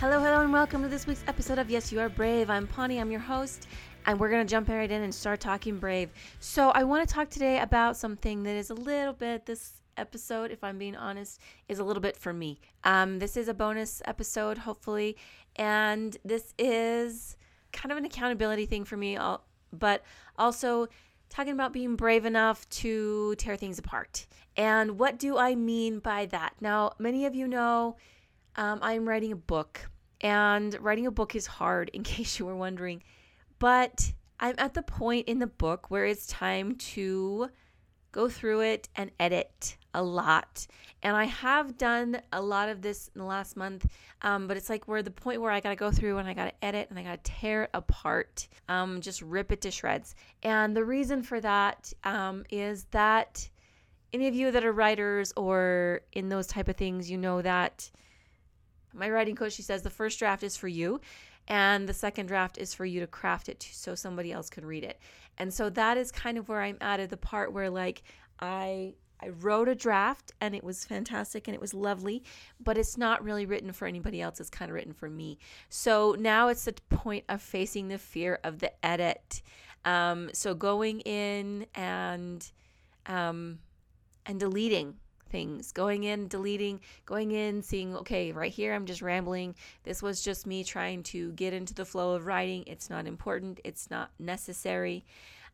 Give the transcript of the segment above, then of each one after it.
Hello, hello, and welcome to this week's episode of Yes, You Are Brave. I'm Pawnee, I'm your host, and we're going to jump right in and start talking brave. So, I want to talk today about something that is a little bit, this episode, if I'm being honest, is a little bit for me. Um, this is a bonus episode, hopefully, and this is kind of an accountability thing for me, but also talking about being brave enough to tear things apart. And what do I mean by that? Now, many of you know um, I'm writing a book, and writing a book is hard, in case you were wondering. But I'm at the point in the book where it's time to go through it and edit a lot. And I have done a lot of this in the last month, um, but it's like we're the point where I got to go through and I got to edit and I got to tear it apart, um, just rip it to shreds. And the reason for that um, is that any of you that are writers or in those type of things, you know that my writing coach, she says the first draft is for you, and the second draft is for you to craft it to, so somebody else can read it. And so that is kind of where I'm at at the part where like I I wrote a draft and it was fantastic and it was lovely, but it's not really written for anybody else. It's kind of written for me. So now it's the point of facing the fear of the edit. Um, so going in and um, and deleting things going in deleting going in seeing okay right here i'm just rambling. This was just me trying to get into the flow of writing. It's not important. It's not necessary.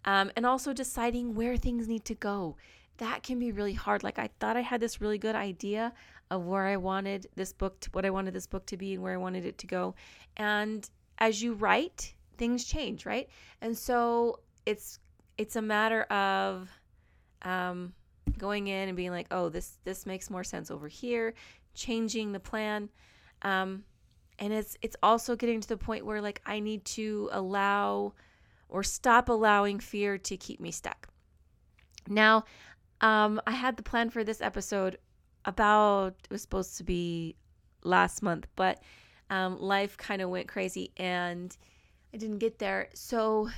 Um, and also deciding where things need to go. That can be really hard. Like i thought i had this really good idea of where i wanted this book to, what i wanted this book to be and where i wanted it to go. And as you write things change right? And so it's it's a matter of um, going in and being like, oh, this this makes more sense over here, changing the plan. Um, and it's it's also getting to the point where like I need to allow or stop allowing fear to keep me stuck. Now, um, I had the plan for this episode about it was supposed to be last month, but um, life kind of went crazy and I didn't get there. So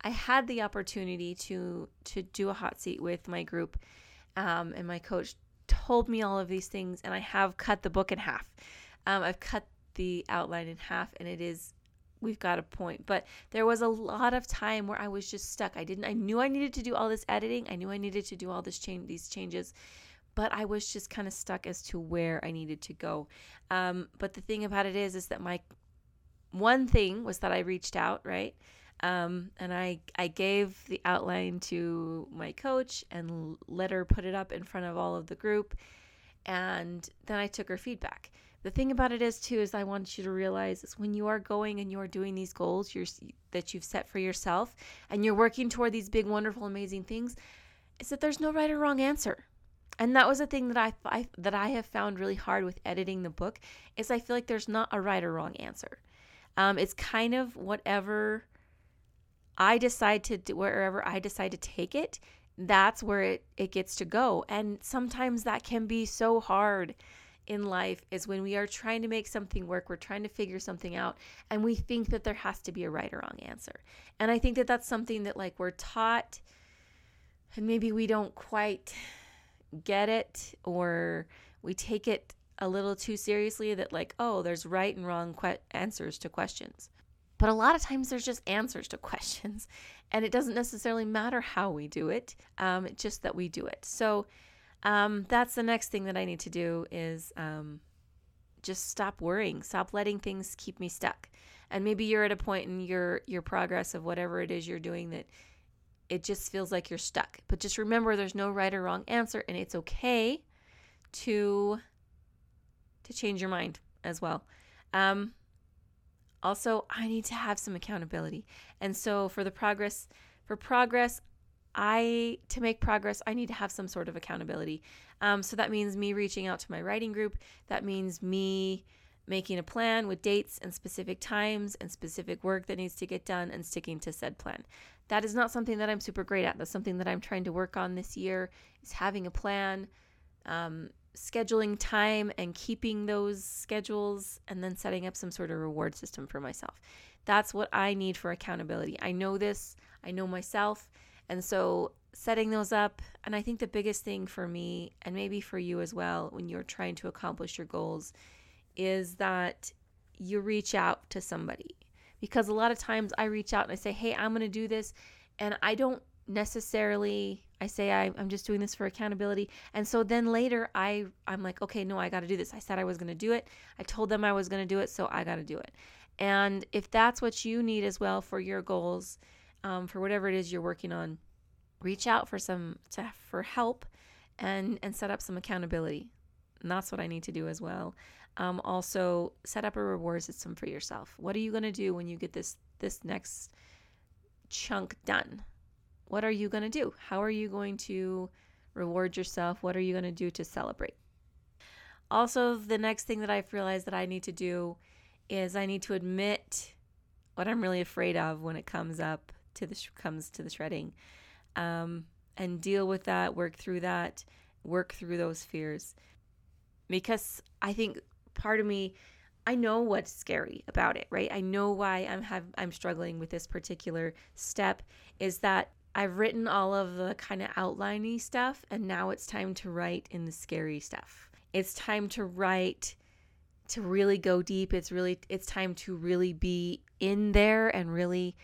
I had the opportunity to to do a hot seat with my group um, and my coach told me all of these things, and I have cut the book in half. Um, I've cut the outline in half, and it is we've got a point. But there was a lot of time where I was just stuck. I didn't. I knew I needed to do all this editing. I knew I needed to do all this change, these changes, but I was just kind of stuck as to where I needed to go. Um, but the thing about it is, is that my one thing was that I reached out, right? Um, and I, I gave the outline to my coach and let her put it up in front of all of the group. And then I took her feedback. The thing about it is too is I want you to realize is when you are going and you are doing these goals that you've set for yourself and you're working toward these big wonderful amazing things is that there's no right or wrong answer. And that was a thing that I, I that I have found really hard with editing the book is I feel like there's not a right or wrong answer. Um, it's kind of whatever I decide to do wherever I decide to take it, that's where it, it gets to go. And sometimes that can be so hard in life is when we are trying to make something work, we're trying to figure something out, and we think that there has to be a right or wrong answer. And I think that that's something that like we're taught, and maybe we don't quite get it, or we take it a little too seriously that like, oh, there's right and wrong que- answers to questions. But a lot of times there's just answers to questions, and it doesn't necessarily matter how we do it, um, just that we do it. So um, that's the next thing that I need to do is um, just stop worrying, stop letting things keep me stuck. And maybe you're at a point in your your progress of whatever it is you're doing that it just feels like you're stuck. But just remember, there's no right or wrong answer, and it's okay to to change your mind as well. Um, also, I need to have some accountability. And so for the progress, for progress, I to make progress, I need to have some sort of accountability. Um, so that means me reaching out to my writing group. That means me making a plan with dates and specific times and specific work that needs to get done and sticking to said plan. That is not something that I'm super great at. That's something that I'm trying to work on this year is having a plan, um, scheduling time and keeping those schedules and then setting up some sort of reward system for myself. That's what I need for accountability. I know this, I know myself. And so setting those up, and I think the biggest thing for me, and maybe for you as well, when you're trying to accomplish your goals, is that you reach out to somebody. Because a lot of times I reach out and I say, hey, I'm going to do this. And I don't necessarily i say I, i'm just doing this for accountability. And so then later i i'm like okay no i got to do this. I said i was going to do it. I told them i was going to do it so i got to do it. And if that's what you need as well for your goals um, for whatever it is you're working on reach out for some to, for help and and set up some accountability. And that's what i need to do as well. Um, also set up a reward system for yourself. What are you going to do when you get this this next chunk done what are you going to do how are you going to reward yourself what are you going to do to celebrate also the next thing that i've realized that i need to do is i need to admit what i'm really afraid of when it comes up to the sh- comes to the shredding um, and deal with that, work through that, work through those fears. Because I think part of me, I know what's scary about it, right? I know why I'm have I'm struggling with this particular step is that I've written all of the kind of outliney stuff and now it's time to write in the scary stuff. It's time to write to really go deep. It's really it's time to really be in there and really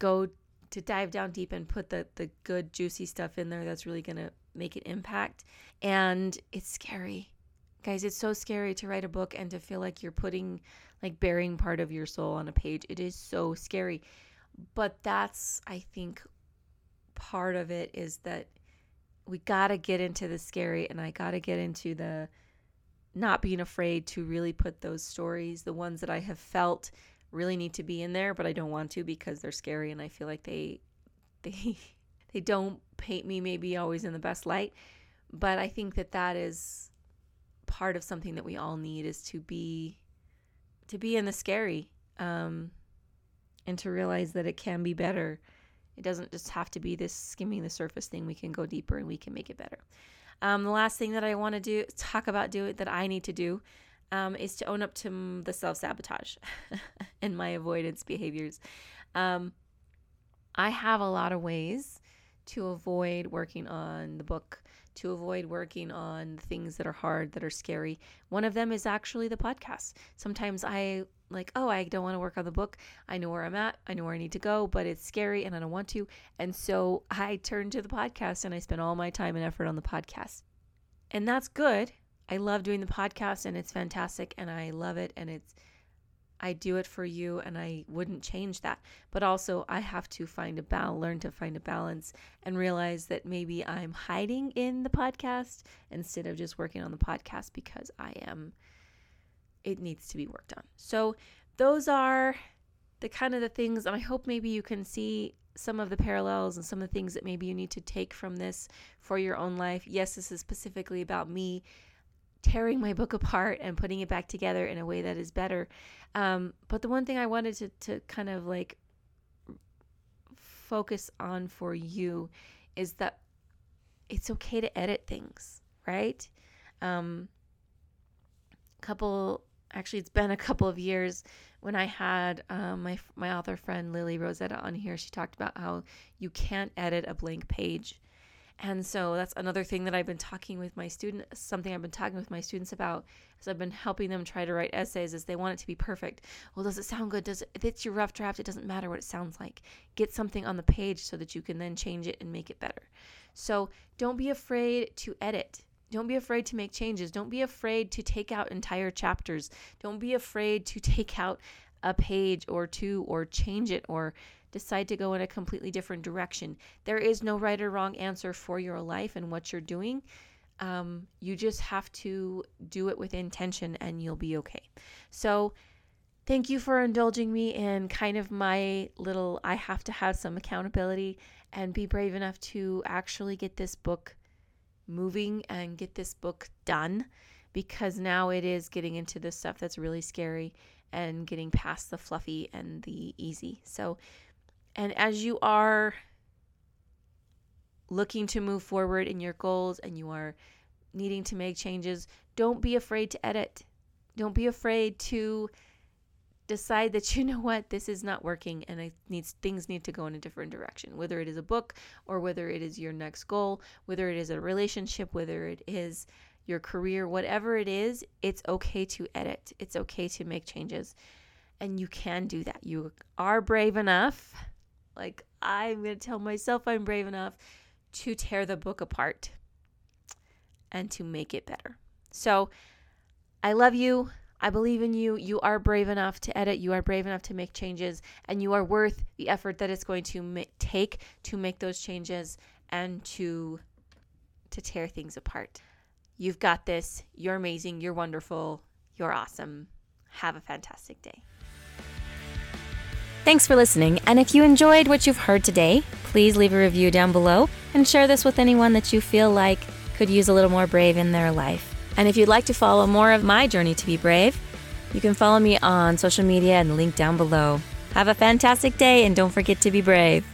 go to dive down deep and put the the good juicy stuff in there that's really going to make an impact and it's scary guys it's so scary to write a book and to feel like you're putting like burying part of your soul on a page it is so scary but that's i think part of it is that we got to get into the scary and i got to get into the not being afraid to really put those stories the ones that i have felt really need to be in there, but I don't want to because they're scary and I feel like they they they don't paint me maybe always in the best light. But I think that that is part of something that we all need is to be to be in the scary um, and to realize that it can be better. It doesn't just have to be this skimming the surface thing. We can go deeper and we can make it better. Um, the last thing that I want to do talk about do it that I need to do um, is to own up to the self sabotage and my avoidance behaviors. Um, I have a lot of ways to avoid working on the book, to avoid working on things that are hard, that are scary. One of them is actually the podcast. Sometimes I like, oh, I don't want to work on the book. I know where I'm at. I know where I need to go, but it's scary and I don't want to. And so I turn to the podcast and I spend all my time and effort on the podcast. And that's good I love doing the podcast and it's fantastic and I love it and it's I do it for you and I wouldn't change that. But also I have to find a balance, learn to find a balance and realize that maybe I'm hiding in the podcast instead of just working on the podcast because I am it needs to be worked on. So those are the kind of the things and I hope maybe you can see some of the parallels and some of the things that maybe you need to take from this for your own life. Yes, this is specifically about me tearing my book apart and putting it back together in a way that is better. Um, but the one thing I wanted to, to kind of like focus on for you is that it's okay to edit things, right? Um, couple, actually, it's been a couple of years when I had um, my my author friend Lily Rosetta on here. She talked about how you can't edit a blank page and so that's another thing that I've been talking with my student, something I've been talking with my students about as I've been helping them try to write essays is they want it to be perfect. Well, does it sound good? Does it, if it's your rough draft, it doesn't matter what it sounds like. Get something on the page so that you can then change it and make it better. So don't be afraid to edit. Don't be afraid to make changes. Don't be afraid to take out entire chapters. Don't be afraid to take out a page or two or change it or decide to go in a completely different direction. There is no right or wrong answer for your life and what you're doing. Um, you just have to do it with intention and you'll be okay. So, thank you for indulging me in kind of my little, I have to have some accountability and be brave enough to actually get this book moving and get this book done because now it is getting into the stuff that's really scary and getting past the fluffy and the easy. So, and as you are looking to move forward in your goals and you are needing to make changes, don't be afraid to edit. Don't be afraid to decide that you know what this is not working and it needs things need to go in a different direction. Whether it is a book or whether it is your next goal whether it is a relationship whether it is your career whatever it is it's okay to edit. It's okay to make changes. And you can do that. You are brave enough like i'm going to tell myself i'm brave enough to tear the book apart and to make it better so i love you I believe in you. You are brave enough to edit. You are brave enough to make changes, and you are worth the effort that it's going to ma- take to make those changes and to to tear things apart. You've got this. You're amazing. You're wonderful. You're awesome. Have a fantastic day. Thanks for listening, and if you enjoyed what you've heard today, please leave a review down below and share this with anyone that you feel like could use a little more brave in their life. And if you'd like to follow more of my journey to be brave, you can follow me on social media and link down below. Have a fantastic day and don't forget to be brave.